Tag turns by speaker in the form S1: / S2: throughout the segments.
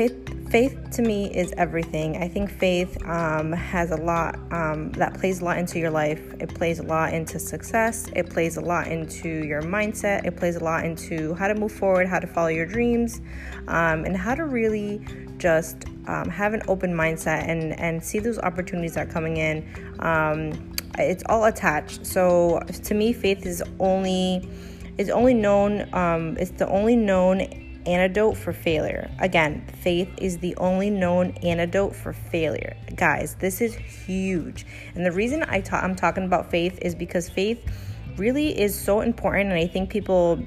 S1: faith faith to me is everything. I think faith um, has a lot um, that plays a lot into your life. It plays a lot into success. It plays a lot into your mindset. It plays a lot into how to move forward, how to follow your dreams, um, and how to really just um, have an open mindset and and see those opportunities that are coming in. Um, it's all attached. So to me, faith is only is only known. Um, it's the only known antidote for failure. Again, faith is the only known antidote for failure. Guys, this is huge. And the reason I ta- I'm talking about faith is because faith really is so important and I think people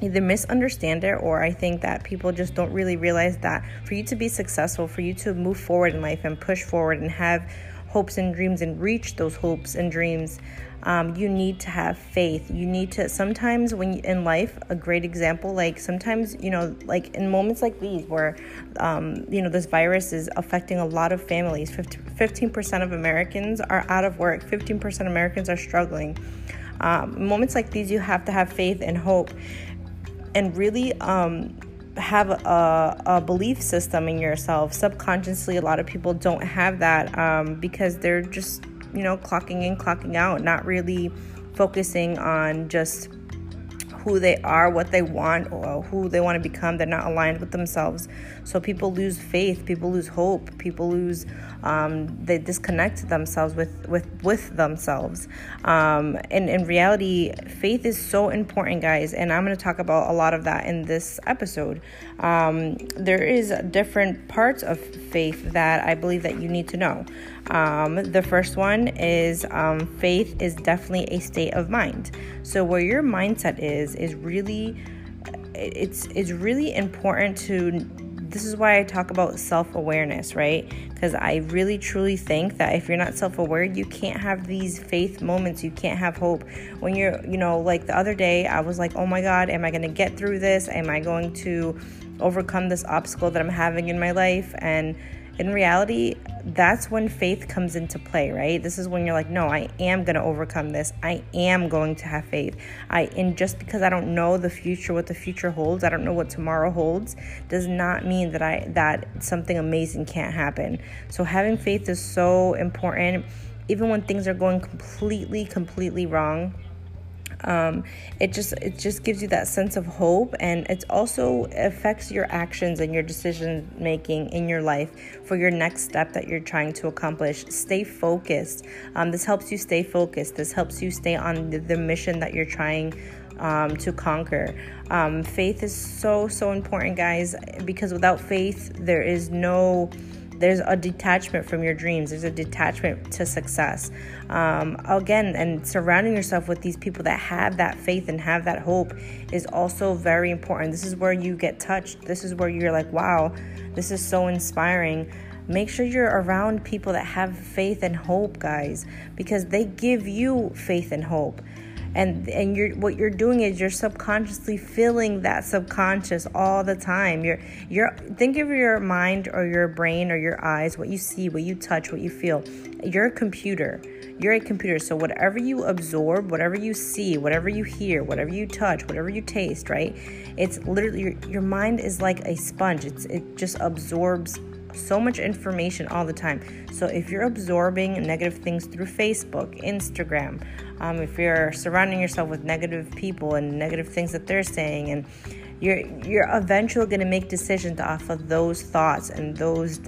S1: either misunderstand it or I think that people just don't really realize that for you to be successful, for you to move forward in life and push forward and have hopes and dreams and reach those hopes and dreams, um, you need to have faith. You need to sometimes when you, in life, a great example, like sometimes you know, like in moments like these where um, you know this virus is affecting a lot of families. Fifteen percent of Americans are out of work. Fifteen percent of Americans are struggling. Um, moments like these, you have to have faith and hope, and really um, have a, a, belief system in yourself. Subconsciously, a lot of people don't have that um, because they're just you know, clocking in, clocking out, not really focusing on just who they are, what they want, or who they want to become. They're not aligned with themselves. So people lose faith, people lose hope, people lose, um, they disconnect themselves with with with themselves. Um, and in reality, faith is so important, guys. And I'm going to talk about a lot of that in this episode. Um, there is different parts of faith that I believe that you need to know. Um, the first one is um, faith is definitely a state of mind. So where your mindset is is really it's it's really important to this is why I talk about self awareness, right? Because I really truly think that if you're not self aware, you can't have these faith moments. You can't have hope. When you're, you know, like the other day, I was like, oh my God, am I going to get through this? Am I going to overcome this obstacle that I'm having in my life? And in reality, that's when faith comes into play, right? This is when you're like, no, I am going to overcome this. I am going to have faith. I and just because I don't know the future what the future holds, I don't know what tomorrow holds, does not mean that I that something amazing can't happen. So having faith is so important even when things are going completely completely wrong um, it just it just gives you that sense of hope and it also affects your actions and your decision making in your life for your next step that you're trying to accomplish. Stay focused. Um, this helps you stay focused. This helps you stay on the, the mission that you're trying um, to conquer. Um, faith is so, so important, guys, because without faith, there is no there's a detachment from your dreams. There's a detachment to success. Um, again and surrounding yourself with these people that have that faith and have that hope is also very important. This is where you get touched. This is where you're like wow this is so inspiring. Make sure you're around people that have faith and hope guys because they give you faith and hope and and you're what you're doing is you're subconsciously feeling that subconscious all the time. You're you're think of your mind or your brain or your eyes what you see what you touch what you feel. You're a computer. You're a computer. So whatever you absorb whatever you see whatever you hear whatever you touch whatever you taste right? It's literally your, your mind is like a sponge. It's it just absorbs so much information all the time. So if you're absorbing negative things through Facebook, Instagram, um, if you're surrounding yourself with negative people and negative things that they're saying, and you're you're eventually going to make decisions off of those thoughts and those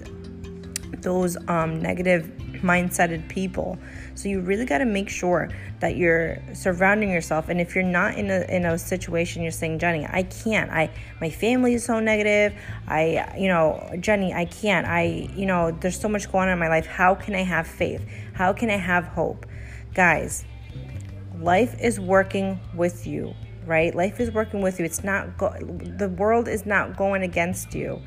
S1: those um, negative mindseted people. So you really got to make sure that you're surrounding yourself. And if you're not in a in a situation, you're saying, Jenny, I can't. I my family is so negative. I you know, Jenny, I can't. I you know, there's so much going on in my life. How can I have faith? How can I have hope, guys? Life is working with you, right? Life is working with you. It's not go- the world is not going against you.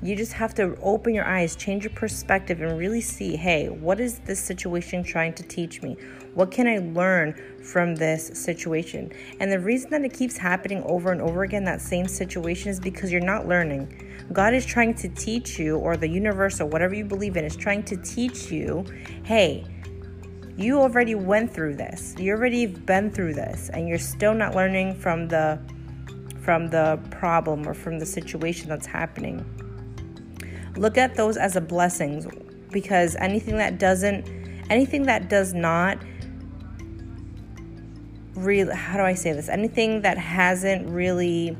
S1: You just have to open your eyes, change your perspective, and really see hey, what is this situation trying to teach me? What can I learn from this situation? And the reason that it keeps happening over and over again, that same situation, is because you're not learning. God is trying to teach you, or the universe, or whatever you believe in, is trying to teach you hey, you already went through this. You already been through this, and you're still not learning from the from the problem or from the situation that's happening. Look at those as a blessings because anything that doesn't anything that does not really how do I say this? Anything that hasn't really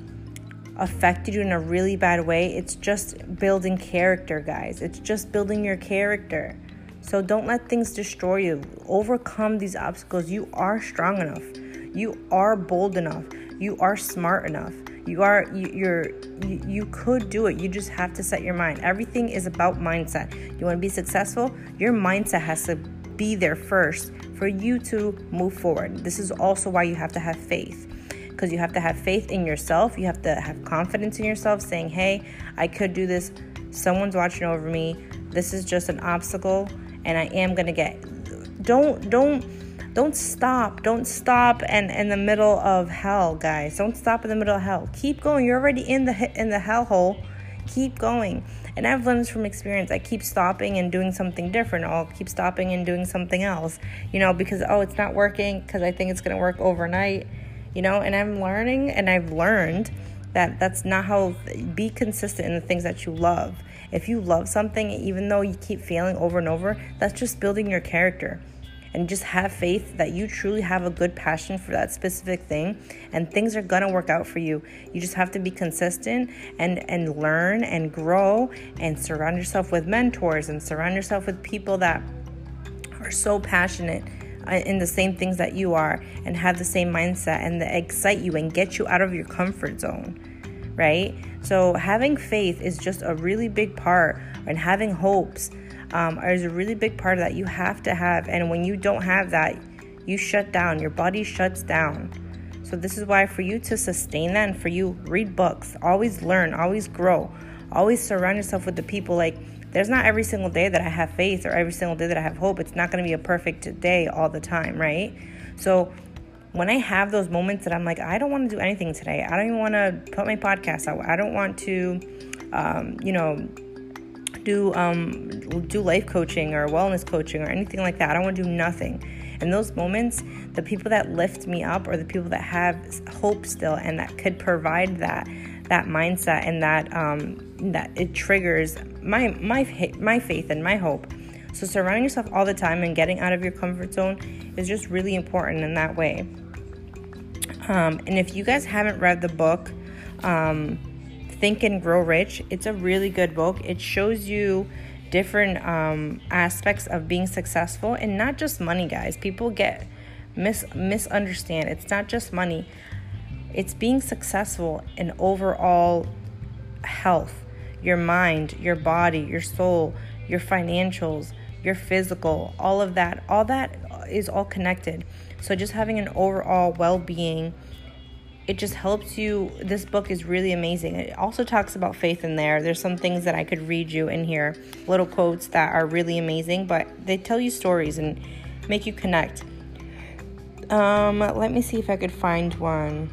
S1: affected you in a really bad way, it's just building character, guys. It's just building your character. So don't let things destroy you. Overcome these obstacles. You are strong enough. You are bold enough. You are smart enough. You are you, you're you, you could do it. You just have to set your mind. Everything is about mindset. You want to be successful? Your mindset has to be there first for you to move forward. This is also why you have to have faith. Because you have to have faith in yourself. You have to have confidence in yourself, saying, hey, I could do this. Someone's watching over me. This is just an obstacle, and I am going to get. Don't, don't. Don't stop. Don't stop and in the middle of hell, guys. Don't stop in the middle of hell. Keep going. You're already in the in the hell hole. Keep going. And I've learned this from experience. I keep stopping and doing something different. I'll keep stopping and doing something else, you know, because, oh, it's not working because I think it's going to work overnight, you know, and I'm learning and I've learned that that's not how, be consistent in the things that you love. If you love something, even though you keep failing over and over, that's just building your character and just have faith that you truly have a good passion for that specific thing and things are going to work out for you. You just have to be consistent and and learn and grow and surround yourself with mentors and surround yourself with people that are so passionate uh, in the same things that you are and have the same mindset and that excite you and get you out of your comfort zone right so having faith is just a really big part and having hopes um, is a really big part of that you have to have. And when you don't have that, you shut down, your body shuts down. So, this is why for you to sustain that and for you, read books, always learn, always grow, always surround yourself with the people like, there's not every single day that I have faith or every single day that I have hope. It's not going to be a perfect day all the time, right? So, when I have those moments that I'm like, I don't want to do anything today, I don't even want to put my podcast out, I don't want to, um, you know, do um, do life coaching or wellness coaching or anything like that. I don't want to do nothing. In those moments, the people that lift me up or the people that have hope still and that could provide that that mindset and that um, that it triggers my my my faith and my hope. So surrounding yourself all the time and getting out of your comfort zone is just really important in that way. Um, and if you guys haven't read the book, um, Think and Grow Rich. It's a really good book. It shows you different um, aspects of being successful and not just money, guys. People get mis misunderstand. It's not just money. It's being successful in overall health, your mind, your body, your soul, your financials, your physical, all of that. All that is all connected. So just having an overall well-being it just helps you. This book is really amazing. It also talks about faith in there. There's some things that I could read you in here, little quotes that are really amazing, but they tell you stories and make you connect. Um, let me see if I could find one.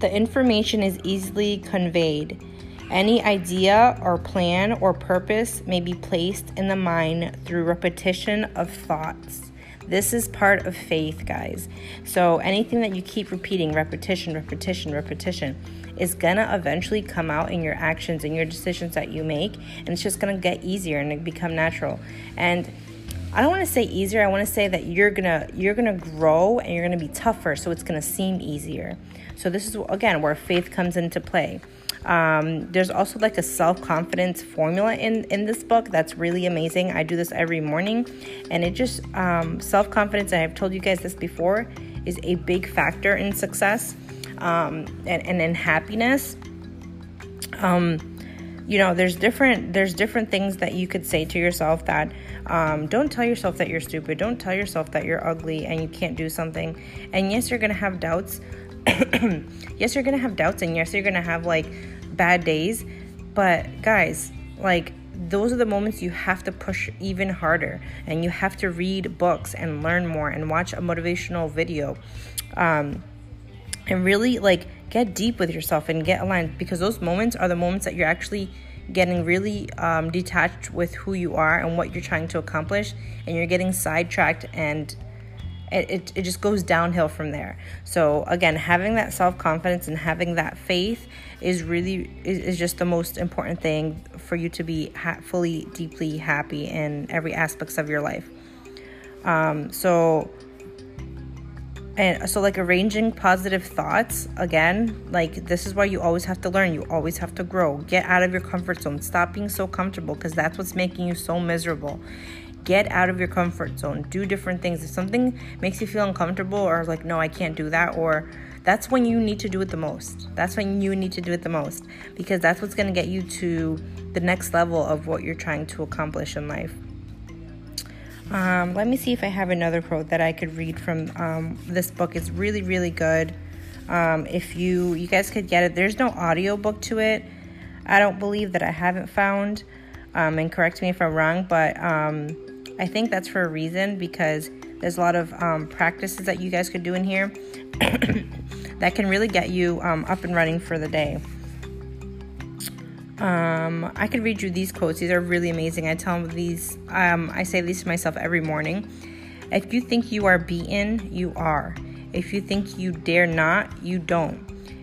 S1: The information is easily conveyed. Any idea or plan or purpose may be placed in the mind through repetition of thoughts. This is part of faith, guys. So anything that you keep repeating, repetition, repetition, repetition, is gonna eventually come out in your actions and your decisions that you make, and it's just gonna get easier and become natural. And I don't want to say easier. I want to say that you're gonna you're gonna grow and you're gonna be tougher, so it's gonna seem easier. So this is again where faith comes into play. Um, there's also like a self confidence formula in in this book that's really amazing. I do this every morning, and it just um, self confidence. And I've told you guys this before is a big factor in success um, and, and in happiness. Um, you know there's different there's different things that you could say to yourself that um, don't tell yourself that you're stupid don't tell yourself that you're ugly and you can't do something and yes you're gonna have doubts yes you're gonna have doubts and yes you're gonna have like bad days, but guys, like those are the moments you have to push even harder and you have to read books and learn more and watch a motivational video um, and really like get deep with yourself and get aligned because those moments are the moments that you're actually getting really um, detached with who you are and what you're trying to accomplish and you're getting sidetracked and it, it, it just goes downhill from there. So again, having that self-confidence and having that faith is really is, is just the most important thing for you to be ha- fully deeply happy in every aspects of your life. Um, so and so like arranging positive thoughts again like this is why you always have to learn you always have to grow get out of your comfort zone stop being so comfortable because that's what's making you so miserable get out of your comfort zone do different things if something makes you feel uncomfortable or like no i can't do that or that's when you need to do it the most that's when you need to do it the most because that's what's going to get you to the next level of what you're trying to accomplish in life um, let me see if I have another quote that I could read from um, this book. It's really, really good. Um, if you you guys could get it, there's no audio book to it. I don't believe that I haven't found. Um, and correct me if I'm wrong, but um, I think that's for a reason because there's a lot of um, practices that you guys could do in here that can really get you up and running for the day. Um, I could read you these quotes. These are really amazing. I tell them these. Um, I say these to myself every morning. If you think you are beaten, you are. If you think you dare not, you don't.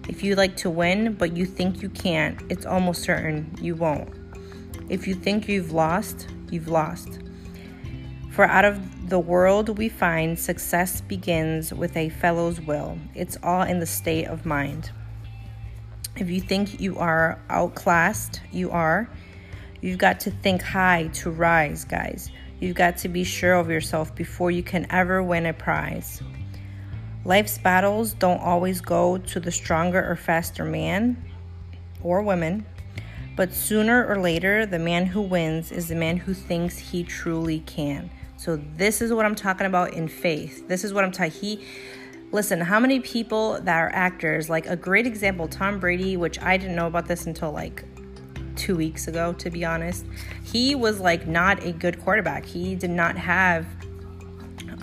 S1: If you like to win, but you think you can't, it's almost certain you won't. If you think you've lost, you've lost. For out of the world we find success begins with a fellow's will. It's all in the state of mind. If you think you are outclassed, you are. You've got to think high to rise, guys. You've got to be sure of yourself before you can ever win a prize. Life's battles don't always go to the stronger or faster man or woman, but sooner or later, the man who wins is the man who thinks he truly can. So, this is what I'm talking about in faith. This is what I'm talking. He Listen, how many people that are actors, like a great example, Tom Brady, which I didn't know about this until like two weeks ago, to be honest. He was like not a good quarterback. He did not have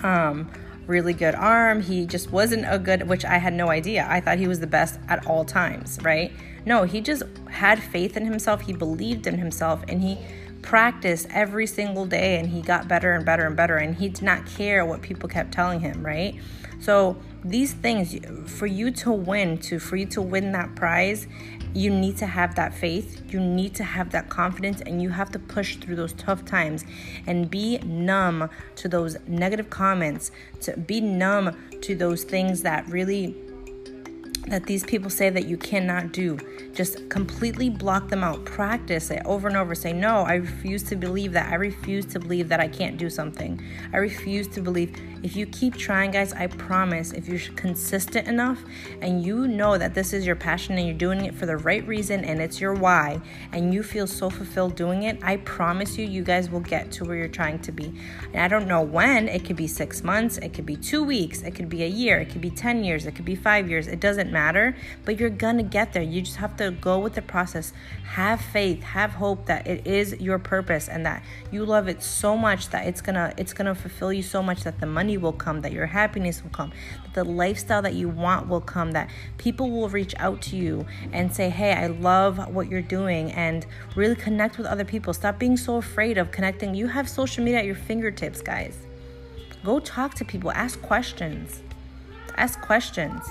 S1: um, really good arm. He just wasn't a good, which I had no idea. I thought he was the best at all times, right? No, he just had faith in himself. He believed in himself and he practiced every single day and he got better and better and better. And he did not care what people kept telling him, right? So these things for you to win to for you to win that prize you need to have that faith you need to have that confidence and you have to push through those tough times and be numb to those negative comments to be numb to those things that really that these people say that you cannot do. Just completely block them out. Practice it over and over. Say, No, I refuse to believe that. I refuse to believe that I can't do something. I refuse to believe. If you keep trying, guys, I promise, if you're consistent enough and you know that this is your passion and you're doing it for the right reason and it's your why and you feel so fulfilled doing it, I promise you, you guys will get to where you're trying to be. And I don't know when. It could be six months, it could be two weeks, it could be a year, it could be 10 years, it could be five years. It doesn't matter, but you're gonna get there. You just have to go with the process. Have faith, have hope that it is your purpose and that you love it so much that it's gonna it's gonna fulfill you so much that the will come, that your happiness will come, that the lifestyle that you want will come, that people will reach out to you and say, Hey, I love what you're doing and really connect with other people. Stop being so afraid of connecting. You have social media at your fingertips, guys. Go talk to people, ask questions. Ask questions.